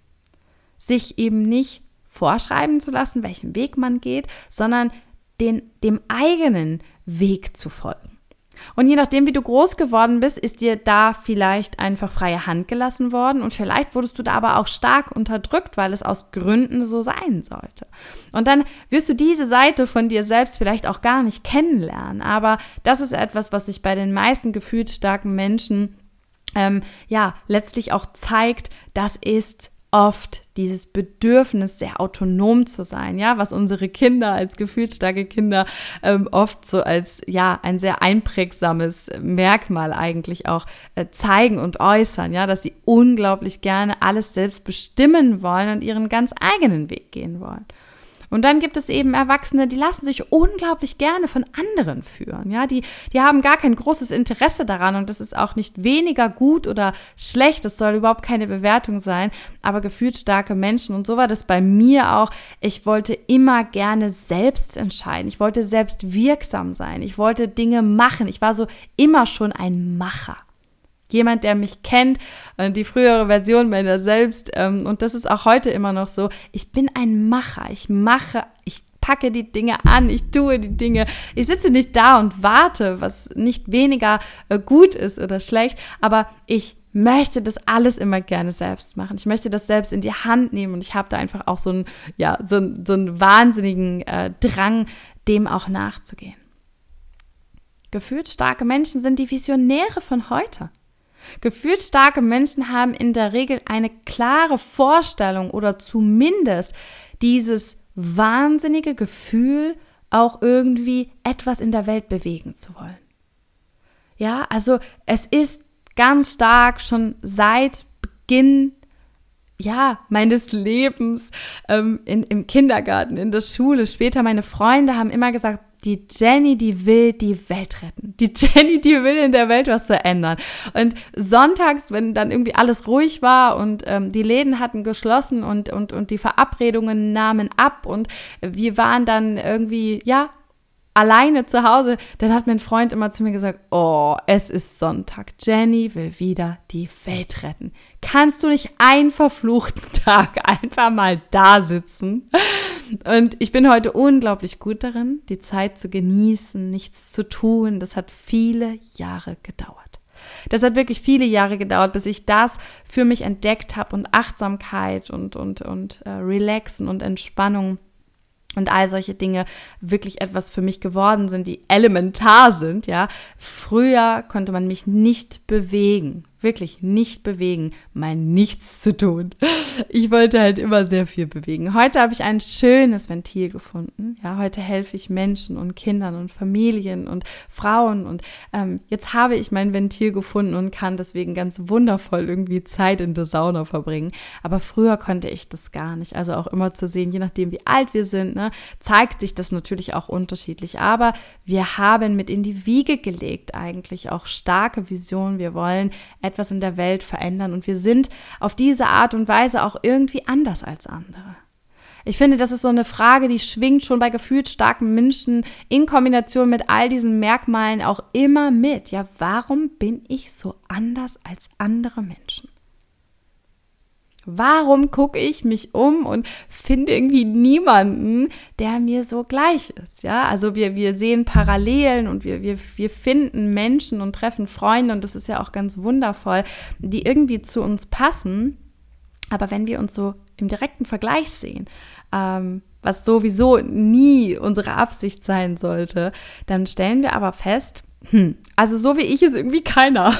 sich eben nicht vorschreiben zu lassen, welchen Weg man geht, sondern den, dem eigenen Weg zu folgen. Und je nachdem, wie du groß geworden bist, ist dir da vielleicht einfach freie Hand gelassen worden und vielleicht wurdest du da aber auch stark unterdrückt, weil es aus Gründen so sein sollte. Und dann wirst du diese Seite von dir selbst vielleicht auch gar nicht kennenlernen. Aber das ist etwas, was sich bei den meisten gefühlsstarken Menschen ähm, ja letztlich auch zeigt. Das ist oft dieses Bedürfnis, sehr autonom zu sein, ja, was unsere Kinder als gefühlsstarke Kinder ähm, oft so als ja ein sehr einprägsames Merkmal eigentlich auch äh, zeigen und äußern, ja, dass sie unglaublich gerne alles selbst bestimmen wollen und ihren ganz eigenen Weg gehen wollen. Und dann gibt es eben Erwachsene, die lassen sich unglaublich gerne von anderen führen. Ja, die, die haben gar kein großes Interesse daran und das ist auch nicht weniger gut oder schlecht. Das soll überhaupt keine Bewertung sein. Aber gefühlt starke Menschen und so war das bei mir auch. Ich wollte immer gerne selbst entscheiden. Ich wollte selbst wirksam sein. Ich wollte Dinge machen. Ich war so immer schon ein Macher jemand, der mich kennt, äh, die frühere Version meiner selbst. Ähm, und das ist auch heute immer noch so. Ich bin ein Macher. Ich mache, ich packe die Dinge an, ich tue die Dinge. Ich sitze nicht da und warte, was nicht weniger äh, gut ist oder schlecht, aber ich möchte das alles immer gerne selbst machen. Ich möchte das selbst in die Hand nehmen und ich habe da einfach auch so einen, ja, so, so einen wahnsinnigen äh, Drang, dem auch nachzugehen. Gefühlt starke Menschen sind die Visionäre von heute. Gefühlt starke Menschen haben in der Regel eine klare Vorstellung oder zumindest dieses wahnsinnige Gefühl, auch irgendwie etwas in der Welt bewegen zu wollen. Ja, also es ist ganz stark schon seit Beginn ja, meines Lebens ähm, in, im Kindergarten, in der Schule. Später meine Freunde haben immer gesagt, die Jenny, die will die Welt retten. Die Jenny, die will in der Welt was verändern. Und sonntags, wenn dann irgendwie alles ruhig war und ähm, die Läden hatten geschlossen und, und, und die Verabredungen nahmen ab und wir waren dann irgendwie, ja, alleine zu Hause, dann hat mein Freund immer zu mir gesagt, oh, es ist Sonntag. Jenny will wieder die Welt retten. Kannst du nicht einen verfluchten Tag einfach mal da sitzen? Und ich bin heute unglaublich gut darin, die Zeit zu genießen, nichts zu tun. Das hat viele Jahre gedauert. Das hat wirklich viele Jahre gedauert, bis ich das für mich entdeckt habe und Achtsamkeit und, und, und äh, Relaxen und Entspannung und all solche Dinge wirklich etwas für mich geworden sind, die elementar sind, ja. Früher konnte man mich nicht bewegen wirklich nicht bewegen, mal nichts zu tun. Ich wollte halt immer sehr viel bewegen. Heute habe ich ein schönes Ventil gefunden. Ja, heute helfe ich Menschen und Kindern und Familien und Frauen und ähm, jetzt habe ich mein Ventil gefunden und kann deswegen ganz wundervoll irgendwie Zeit in der Sauna verbringen. Aber früher konnte ich das gar nicht. Also auch immer zu sehen, je nachdem wie alt wir sind, ne, zeigt sich das natürlich auch unterschiedlich. Aber wir haben mit in die Wiege gelegt eigentlich auch starke Visionen. Wir wollen etwas etwas in der Welt verändern und wir sind auf diese Art und Weise auch irgendwie anders als andere. Ich finde, das ist so eine Frage, die schwingt schon bei gefühlt starken Menschen in Kombination mit all diesen Merkmalen auch immer mit. Ja, warum bin ich so anders als andere Menschen? Warum gucke ich mich um und finde irgendwie niemanden, der mir so gleich ist? Ja, also wir, wir sehen Parallelen und wir, wir, wir finden Menschen und treffen Freunde und das ist ja auch ganz wundervoll, die irgendwie zu uns passen. Aber wenn wir uns so im direkten Vergleich sehen, ähm, was sowieso nie unsere Absicht sein sollte, dann stellen wir aber fest, hm, also so wie ich ist irgendwie keiner.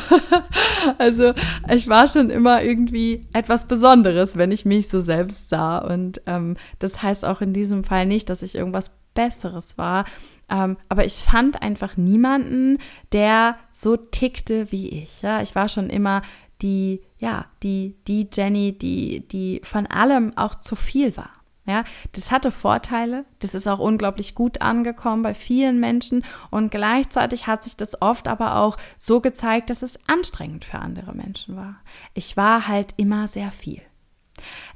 also ich war schon immer irgendwie etwas Besonderes, wenn ich mich so selbst sah. Und ähm, das heißt auch in diesem Fall nicht, dass ich irgendwas Besseres war. Ähm, aber ich fand einfach niemanden, der so tickte wie ich. Ja, ich war schon immer die, ja, die, die Jenny, die, die von allem auch zu viel war. Ja, das hatte Vorteile, das ist auch unglaublich gut angekommen bei vielen Menschen und gleichzeitig hat sich das oft aber auch so gezeigt, dass es anstrengend für andere Menschen war. Ich war halt immer sehr viel.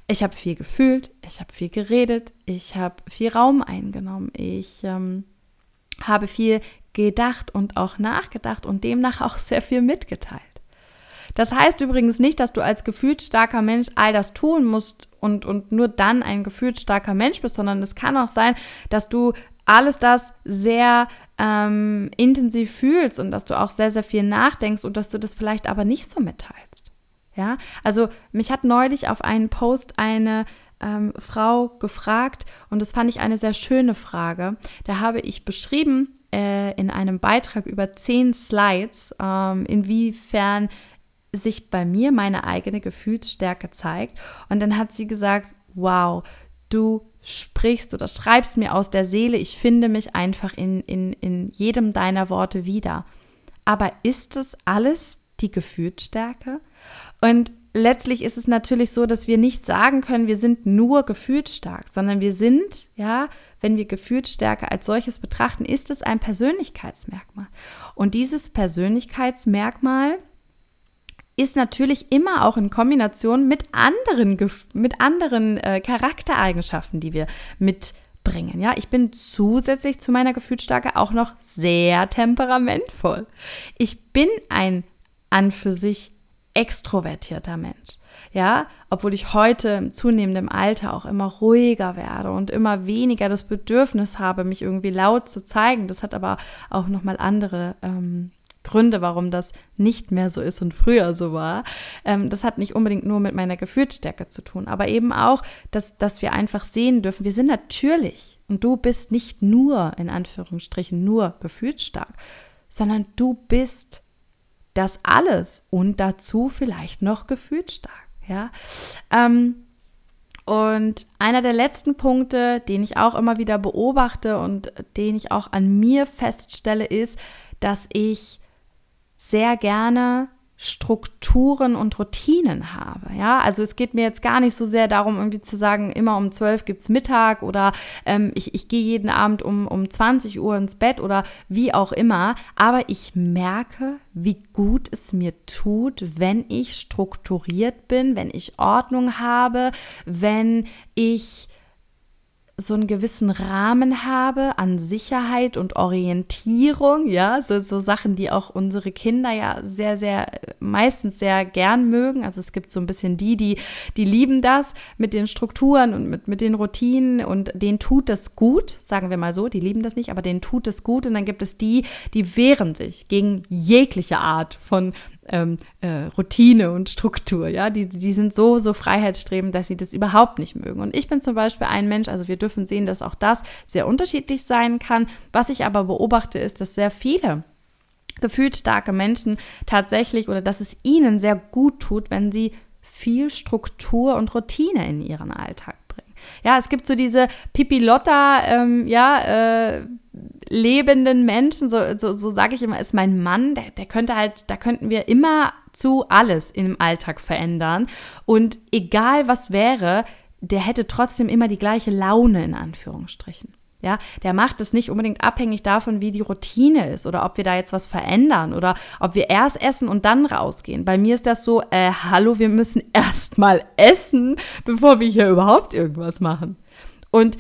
Ich habe viel gefühlt, ich habe viel geredet, ich habe viel Raum eingenommen, ich ähm, habe viel gedacht und auch nachgedacht und demnach auch sehr viel mitgeteilt. Das heißt übrigens nicht, dass du als gefühlt starker Mensch all das tun musst und, und nur dann ein gefühlt starker Mensch bist, sondern es kann auch sein, dass du alles das sehr ähm, intensiv fühlst und dass du auch sehr, sehr viel nachdenkst und dass du das vielleicht aber nicht so mitteilst. Ja, also mich hat neulich auf einen Post eine ähm, Frau gefragt und das fand ich eine sehr schöne Frage. Da habe ich beschrieben äh, in einem Beitrag über zehn Slides, ähm, inwiefern sich bei mir meine eigene Gefühlsstärke zeigt. Und dann hat sie gesagt, wow, du sprichst oder schreibst mir aus der Seele, ich finde mich einfach in, in, in jedem deiner Worte wieder. Aber ist es alles die Gefühlsstärke? Und letztlich ist es natürlich so, dass wir nicht sagen können, wir sind nur gefühlsstark, sondern wir sind, ja, wenn wir Gefühlsstärke als solches betrachten, ist es ein Persönlichkeitsmerkmal. Und dieses Persönlichkeitsmerkmal ist natürlich immer auch in Kombination mit anderen, mit anderen äh, Charaktereigenschaften, die wir mitbringen. Ja, ich bin zusätzlich zu meiner Gefühlsstärke auch noch sehr temperamentvoll. Ich bin ein an für sich extrovertierter Mensch. Ja, obwohl ich heute im zunehmenden Alter auch immer ruhiger werde und immer weniger das Bedürfnis habe, mich irgendwie laut zu zeigen. Das hat aber auch nochmal andere ähm, Gründe, warum das nicht mehr so ist und früher so war. Ähm, das hat nicht unbedingt nur mit meiner Gefühlsstärke zu tun, aber eben auch, dass, dass wir einfach sehen dürfen, wir sind natürlich und du bist nicht nur, in Anführungsstrichen, nur gefühlsstark, sondern du bist das alles und dazu vielleicht noch gefühlsstark. Ja. Ähm, und einer der letzten Punkte, den ich auch immer wieder beobachte und den ich auch an mir feststelle, ist, dass ich sehr gerne Strukturen und Routinen habe. Ja, also es geht mir jetzt gar nicht so sehr darum, irgendwie zu sagen, immer um 12 gibt's Mittag oder ähm, ich, ich gehe jeden Abend um, um 20 Uhr ins Bett oder wie auch immer. Aber ich merke, wie gut es mir tut, wenn ich strukturiert bin, wenn ich Ordnung habe, wenn ich so einen gewissen Rahmen habe an Sicherheit und Orientierung, ja, so, so Sachen, die auch unsere Kinder ja sehr, sehr, meistens sehr gern mögen. Also es gibt so ein bisschen die, die, die lieben das mit den Strukturen und mit, mit den Routinen und denen tut das gut, sagen wir mal so, die lieben das nicht, aber denen tut es gut. Und dann gibt es die, die wehren sich gegen jegliche Art von ähm, äh, Routine und Struktur. Ja, die, die sind so, so freiheitsstrebend, dass sie das überhaupt nicht mögen. Und ich bin zum Beispiel ein Mensch, also wir dürfen sehen, dass auch das sehr unterschiedlich sein kann. Was ich aber beobachte, ist, dass sehr viele gefühlsstarke Menschen tatsächlich oder dass es ihnen sehr gut tut, wenn sie viel Struktur und Routine in ihren Alltag bringen. Ja, es gibt so diese Pipilotta, ähm, ja, äh, lebenden Menschen, so, so, so sage ich immer, ist mein Mann, der, der könnte halt, da könnten wir immer zu alles im Alltag verändern. Und egal was wäre, der hätte trotzdem immer die gleiche Laune in Anführungsstrichen. Ja, der macht es nicht unbedingt abhängig davon, wie die Routine ist oder ob wir da jetzt was verändern oder ob wir erst essen und dann rausgehen. Bei mir ist das so, äh, hallo, wir müssen erst mal essen, bevor wir hier überhaupt irgendwas machen. Und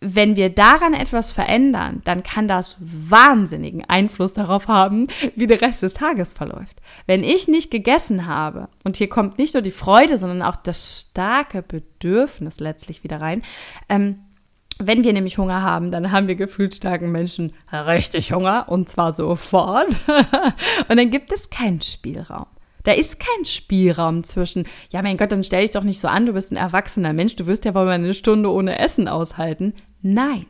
wenn wir daran etwas verändern, dann kann das wahnsinnigen Einfluss darauf haben, wie der Rest des Tages verläuft. Wenn ich nicht gegessen habe, und hier kommt nicht nur die Freude, sondern auch das starke Bedürfnis letztlich wieder rein, ähm, wenn wir nämlich Hunger haben, dann haben wir gefühlsstarken Menschen richtig Hunger und zwar sofort. und dann gibt es keinen Spielraum. Da ist kein Spielraum zwischen, ja mein Gott, dann stell dich doch nicht so an, du bist ein erwachsener Mensch, du wirst ja wohl mal eine Stunde ohne Essen aushalten. Nein.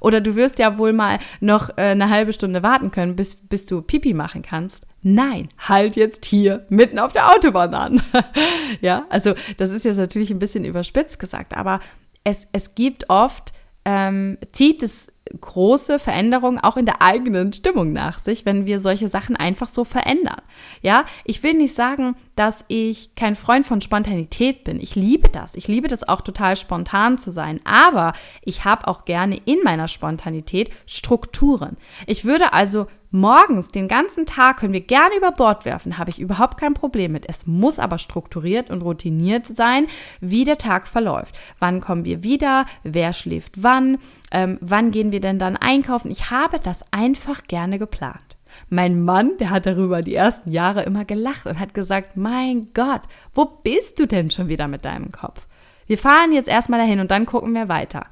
Oder du wirst ja wohl mal noch äh, eine halbe Stunde warten können, bis, bis du Pipi machen kannst. Nein, halt jetzt hier mitten auf der Autobahn an. ja, also das ist jetzt natürlich ein bisschen überspitzt gesagt, aber es, es gibt oft, ähm, zieht es große Veränderungen auch in der eigenen Stimmung nach sich, wenn wir solche Sachen einfach so verändern. Ja, ich will nicht sagen, dass ich kein Freund von Spontanität bin. Ich liebe das. Ich liebe das auch total spontan zu sein. Aber ich habe auch gerne in meiner Spontanität Strukturen. Ich würde also morgens den ganzen Tag können wir gerne über Bord werfen, habe ich überhaupt kein Problem mit. Es muss aber strukturiert und routiniert sein, wie der Tag verläuft. Wann kommen wir wieder? Wer schläft wann? Ähm, wann gehen wir denn dann einkaufen? Ich habe das einfach gerne geplant. Mein Mann, der hat darüber die ersten Jahre immer gelacht und hat gesagt, mein Gott, wo bist du denn schon wieder mit deinem Kopf? Wir fahren jetzt erstmal dahin und dann gucken wir weiter.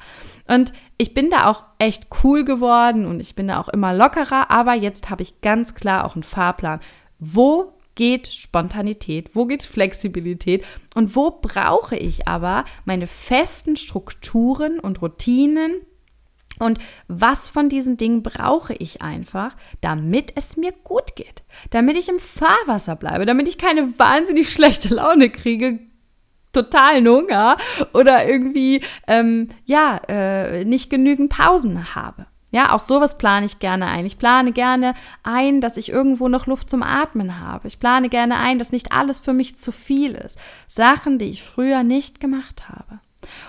Und ich bin da auch echt cool geworden und ich bin da auch immer lockerer, aber jetzt habe ich ganz klar auch einen Fahrplan. Wo geht Spontanität, wo geht Flexibilität? Und wo brauche ich aber meine festen Strukturen und Routinen, und was von diesen Dingen brauche ich einfach, damit es mir gut geht, damit ich im Fahrwasser bleibe, damit ich keine wahnsinnig schlechte Laune kriege, totalen Hunger oder irgendwie ähm, ja äh, nicht genügend Pausen habe. Ja, auch sowas plane ich gerne ein. Ich plane gerne ein, dass ich irgendwo noch Luft zum Atmen habe. Ich plane gerne ein, dass nicht alles für mich zu viel ist. Sachen, die ich früher nicht gemacht habe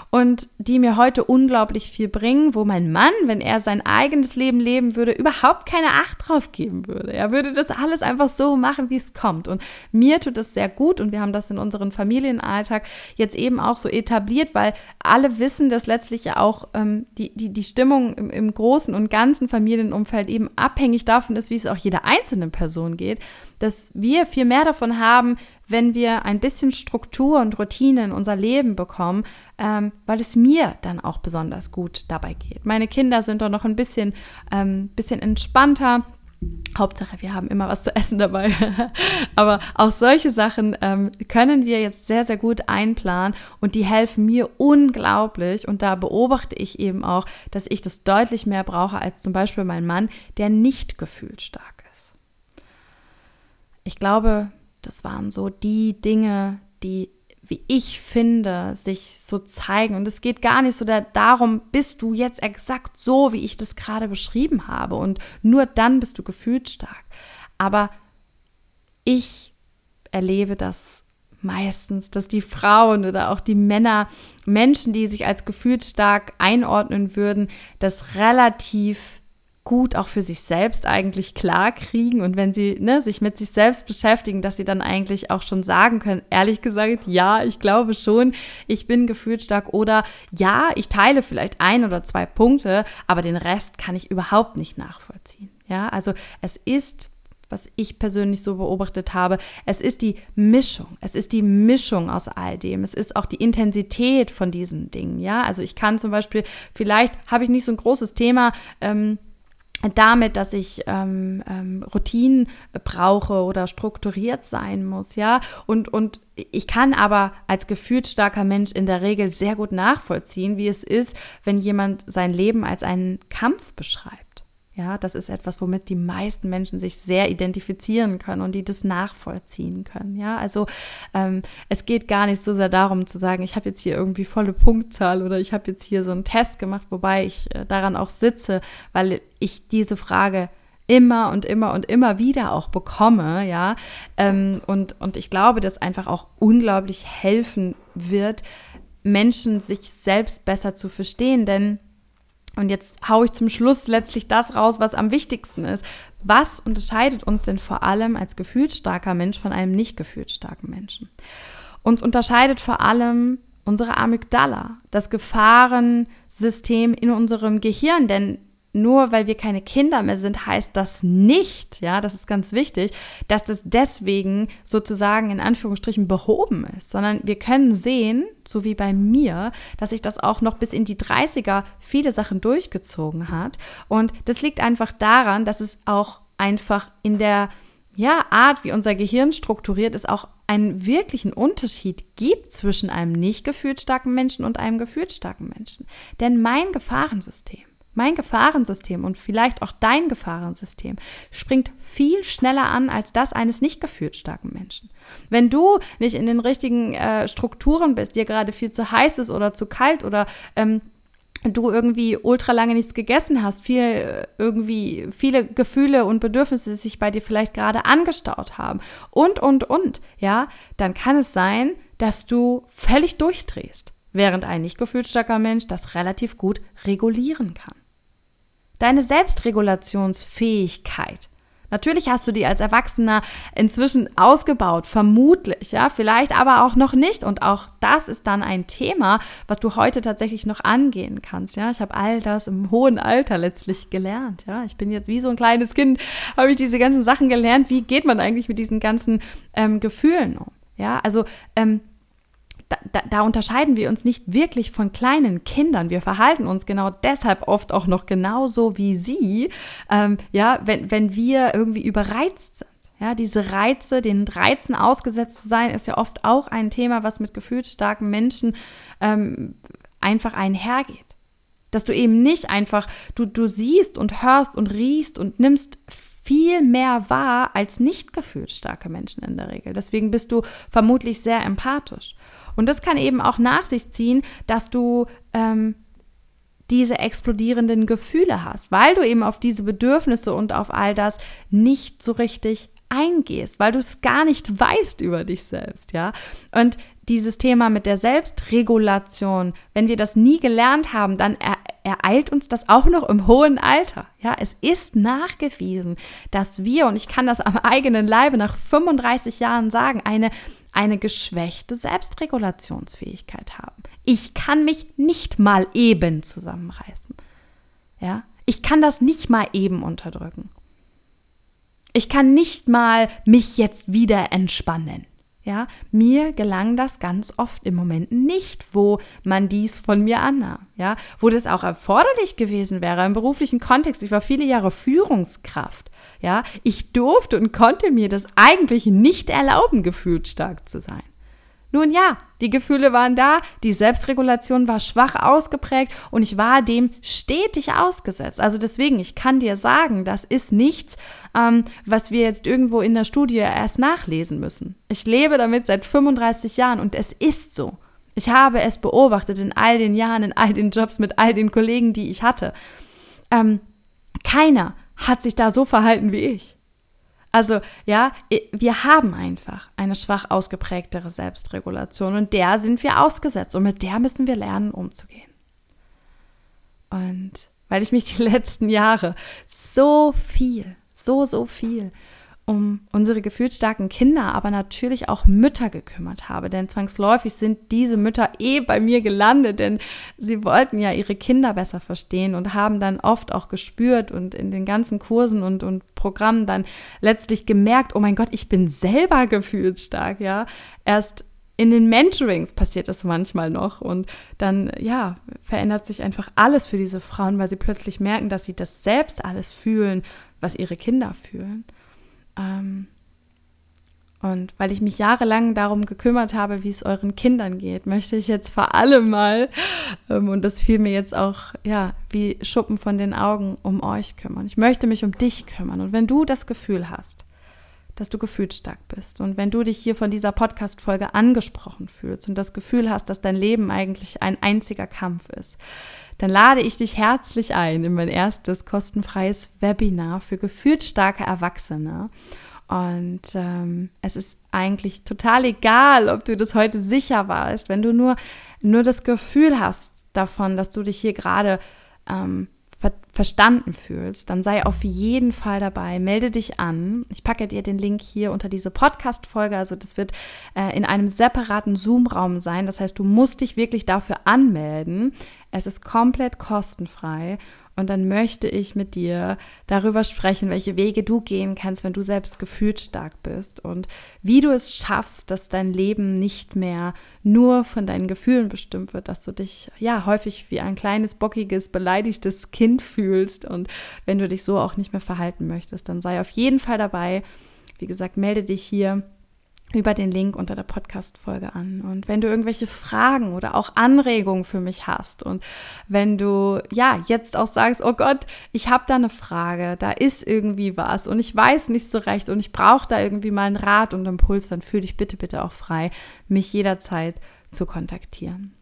und die mir heute unglaublich viel bringen, wo mein Mann, wenn er sein eigenes Leben leben würde, überhaupt keine Acht drauf geben würde. Er würde das alles einfach so machen, wie es kommt. Und mir tut das sehr gut und wir haben das in unserem Familienalltag jetzt eben auch so etabliert, weil alle wissen, dass letztlich ja auch ähm, die, die, die Stimmung im, im großen und ganzen Familienumfeld eben abhängig davon ist, wie es auch jeder einzelnen Person geht, dass wir viel mehr davon haben, wenn wir ein bisschen Struktur und Routine in unser Leben bekommen, ähm, weil es mir dann auch besonders gut dabei geht. Meine Kinder sind doch noch ein bisschen, ähm, bisschen entspannter. Hauptsache, wir haben immer was zu essen dabei. Aber auch solche Sachen ähm, können wir jetzt sehr, sehr gut einplanen und die helfen mir unglaublich. Und da beobachte ich eben auch, dass ich das deutlich mehr brauche als zum Beispiel mein Mann, der nicht gefühlsstark ist. Ich glaube, das waren so die Dinge, die, wie ich finde, sich so zeigen. Und es geht gar nicht so darum, bist du jetzt exakt so, wie ich das gerade beschrieben habe. Und nur dann bist du gefühlt stark. Aber ich erlebe das meistens, dass die Frauen oder auch die Männer, Menschen, die sich als gefühlt stark einordnen würden, das relativ gut auch für sich selbst eigentlich klar kriegen und wenn sie ne, sich mit sich selbst beschäftigen, dass sie dann eigentlich auch schon sagen können, ehrlich gesagt, ja, ich glaube schon, ich bin gefühlsstark oder ja, ich teile vielleicht ein oder zwei Punkte, aber den Rest kann ich überhaupt nicht nachvollziehen. Ja, also es ist was ich persönlich so beobachtet habe. Es ist die Mischung. Es ist die Mischung aus all dem. Es ist auch die Intensität von diesen Dingen. Ja, also ich kann zum Beispiel, vielleicht habe ich nicht so ein großes Thema ähm, damit, dass ich ähm, ähm, Routinen brauche oder strukturiert sein muss, ja. Und, und ich kann aber als gefühlt starker Mensch in der Regel sehr gut nachvollziehen, wie es ist, wenn jemand sein Leben als einen Kampf beschreibt. Ja, das ist etwas, womit die meisten Menschen sich sehr identifizieren können und die das nachvollziehen können. Ja, also ähm, es geht gar nicht so sehr darum zu sagen, ich habe jetzt hier irgendwie volle Punktzahl oder ich habe jetzt hier so einen Test gemacht, wobei ich äh, daran auch sitze, weil ich diese Frage immer und immer und immer wieder auch bekomme, ja. Ähm, und, und ich glaube, dass einfach auch unglaublich helfen wird, Menschen sich selbst besser zu verstehen, denn und jetzt haue ich zum Schluss letztlich das raus, was am wichtigsten ist. Was unterscheidet uns denn vor allem als gefühlsstarker Mensch von einem nicht gefühlsstarken Menschen? Uns unterscheidet vor allem unsere Amygdala, das Gefahrensystem in unserem Gehirn, denn nur weil wir keine Kinder mehr sind, heißt das nicht, ja, das ist ganz wichtig, dass das deswegen sozusagen in Anführungsstrichen behoben ist, sondern wir können sehen, so wie bei mir, dass sich das auch noch bis in die 30er viele Sachen durchgezogen hat. Und das liegt einfach daran, dass es auch einfach in der ja, Art, wie unser Gehirn strukturiert ist, auch einen wirklichen Unterschied gibt zwischen einem nicht gefühlsstarken Menschen und einem gefühlsstarken Menschen. Denn mein Gefahrensystem mein Gefahrensystem und vielleicht auch dein Gefahrensystem springt viel schneller an als das eines nicht gefühlt starken Menschen. Wenn du nicht in den richtigen äh, Strukturen bist, dir gerade viel zu heiß ist oder zu kalt oder ähm, du irgendwie ultra lange nichts gegessen hast, viel äh, irgendwie viele Gefühle und Bedürfnisse sich bei dir vielleicht gerade angestaut haben und und und, ja, dann kann es sein, dass du völlig durchdrehst, während ein nicht gefühlsstarker Mensch das relativ gut regulieren kann. Deine Selbstregulationsfähigkeit. Natürlich hast du die als Erwachsener inzwischen ausgebaut, vermutlich, ja, vielleicht aber auch noch nicht. Und auch das ist dann ein Thema, was du heute tatsächlich noch angehen kannst, ja. Ich habe all das im hohen Alter letztlich gelernt, ja. Ich bin jetzt wie so ein kleines Kind, habe ich diese ganzen Sachen gelernt. Wie geht man eigentlich mit diesen ganzen ähm, Gefühlen um? Ja, also ähm, da, da, unterscheiden wir uns nicht wirklich von kleinen Kindern. Wir verhalten uns genau deshalb oft auch noch genauso wie sie, ähm, ja, wenn, wenn wir irgendwie überreizt sind. Ja, diese Reize, den Reizen ausgesetzt zu sein, ist ja oft auch ein Thema, was mit gefühlsstarken Menschen ähm, einfach einhergeht. Dass du eben nicht einfach, du, du siehst und hörst und riechst und nimmst viel mehr wahr als nicht gefühlsstarke Menschen in der Regel. Deswegen bist du vermutlich sehr empathisch. Und das kann eben auch nach sich ziehen, dass du ähm, diese explodierenden Gefühle hast, weil du eben auf diese Bedürfnisse und auf all das nicht so richtig eingehst, weil du es gar nicht weißt über dich selbst, ja. Und dieses Thema mit der Selbstregulation, wenn wir das nie gelernt haben, dann ereilt uns das auch noch im hohen Alter. Ja, es ist nachgewiesen, dass wir, und ich kann das am eigenen Leibe nach 35 Jahren sagen, eine, eine geschwächte Selbstregulationsfähigkeit haben. Ich kann mich nicht mal eben zusammenreißen. Ja, ich kann das nicht mal eben unterdrücken. Ich kann nicht mal mich jetzt wieder entspannen. Ja, mir gelang das ganz oft im Moment nicht, wo man dies von mir annahm. Ja, wo das auch erforderlich gewesen wäre im beruflichen Kontext. Ich war viele Jahre Führungskraft. Ja, ich durfte und konnte mir das eigentlich nicht erlauben, gefühlt stark zu sein. Nun ja, die Gefühle waren da, die Selbstregulation war schwach ausgeprägt und ich war dem stetig ausgesetzt. Also deswegen, ich kann dir sagen, das ist nichts, ähm, was wir jetzt irgendwo in der Studie erst nachlesen müssen. Ich lebe damit seit 35 Jahren und es ist so. Ich habe es beobachtet in all den Jahren, in all den Jobs mit all den Kollegen, die ich hatte. Ähm, keiner hat sich da so verhalten wie ich. Also ja, wir haben einfach eine schwach ausgeprägtere Selbstregulation und der sind wir ausgesetzt und mit der müssen wir lernen umzugehen. Und weil ich mich die letzten Jahre so viel, so, so viel um unsere gefühlsstarken Kinder, aber natürlich auch Mütter gekümmert habe. Denn zwangsläufig sind diese Mütter eh bei mir gelandet, denn sie wollten ja ihre Kinder besser verstehen und haben dann oft auch gespürt und in den ganzen Kursen und, und Programmen dann letztlich gemerkt, oh mein Gott, ich bin selber gefühlsstark, ja. Erst in den Mentorings passiert das manchmal noch und dann, ja, verändert sich einfach alles für diese Frauen, weil sie plötzlich merken, dass sie das selbst alles fühlen, was ihre Kinder fühlen. Ähm, und weil ich mich jahrelang darum gekümmert habe, wie es euren Kindern geht, möchte ich jetzt vor allem mal, ähm, und das fiel mir jetzt auch, ja, wie Schuppen von den Augen, um euch kümmern. Ich möchte mich um dich kümmern. Und wenn du das Gefühl hast, dass du gefühlsstark bist und wenn du dich hier von dieser Podcast-Folge angesprochen fühlst und das Gefühl hast, dass dein Leben eigentlich ein einziger Kampf ist, dann lade ich dich herzlich ein in mein erstes kostenfreies Webinar für gefühlsstarke Erwachsene. Und ähm, es ist eigentlich total egal, ob du das heute sicher warst, wenn du nur, nur das Gefühl hast davon, dass du dich hier gerade ähm, ver verstanden fühlst, dann sei auf jeden Fall dabei. Melde dich an. Ich packe dir den Link hier unter diese Podcast-Folge. Also das wird äh, in einem separaten Zoom-Raum sein. Das heißt, du musst dich wirklich dafür anmelden. Es ist komplett kostenfrei und dann möchte ich mit dir darüber sprechen, welche Wege du gehen kannst, wenn du selbst gefühlt stark bist. Und wie du es schaffst, dass dein Leben nicht mehr nur von deinen Gefühlen bestimmt wird, dass du dich ja häufig wie ein kleines, bockiges, beleidigtes Kind fühlst. Und wenn du dich so auch nicht mehr verhalten möchtest, dann sei auf jeden Fall dabei. Wie gesagt, melde dich hier über den Link unter der Podcast-Folge an. Und wenn du irgendwelche Fragen oder auch Anregungen für mich hast und wenn du ja jetzt auch sagst, oh Gott, ich habe da eine Frage, da ist irgendwie was und ich weiß nicht so recht und ich brauche da irgendwie mal einen Rat und Impuls, dann fühle dich bitte, bitte auch frei, mich jederzeit zu kontaktieren.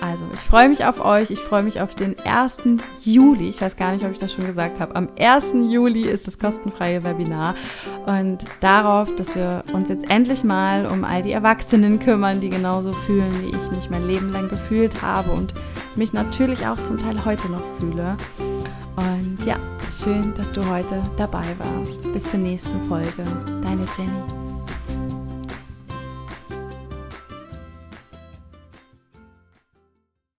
Also, ich freue mich auf euch. Ich freue mich auf den 1. Juli. Ich weiß gar nicht, ob ich das schon gesagt habe. Am 1. Juli ist das kostenfreie Webinar. Und darauf, dass wir uns jetzt endlich mal um all die Erwachsenen kümmern, die genauso fühlen, wie ich mich mein Leben lang gefühlt habe und mich natürlich auch zum Teil heute noch fühle. Und ja, schön, dass du heute dabei warst. Bis zur nächsten Folge. Deine Jenny.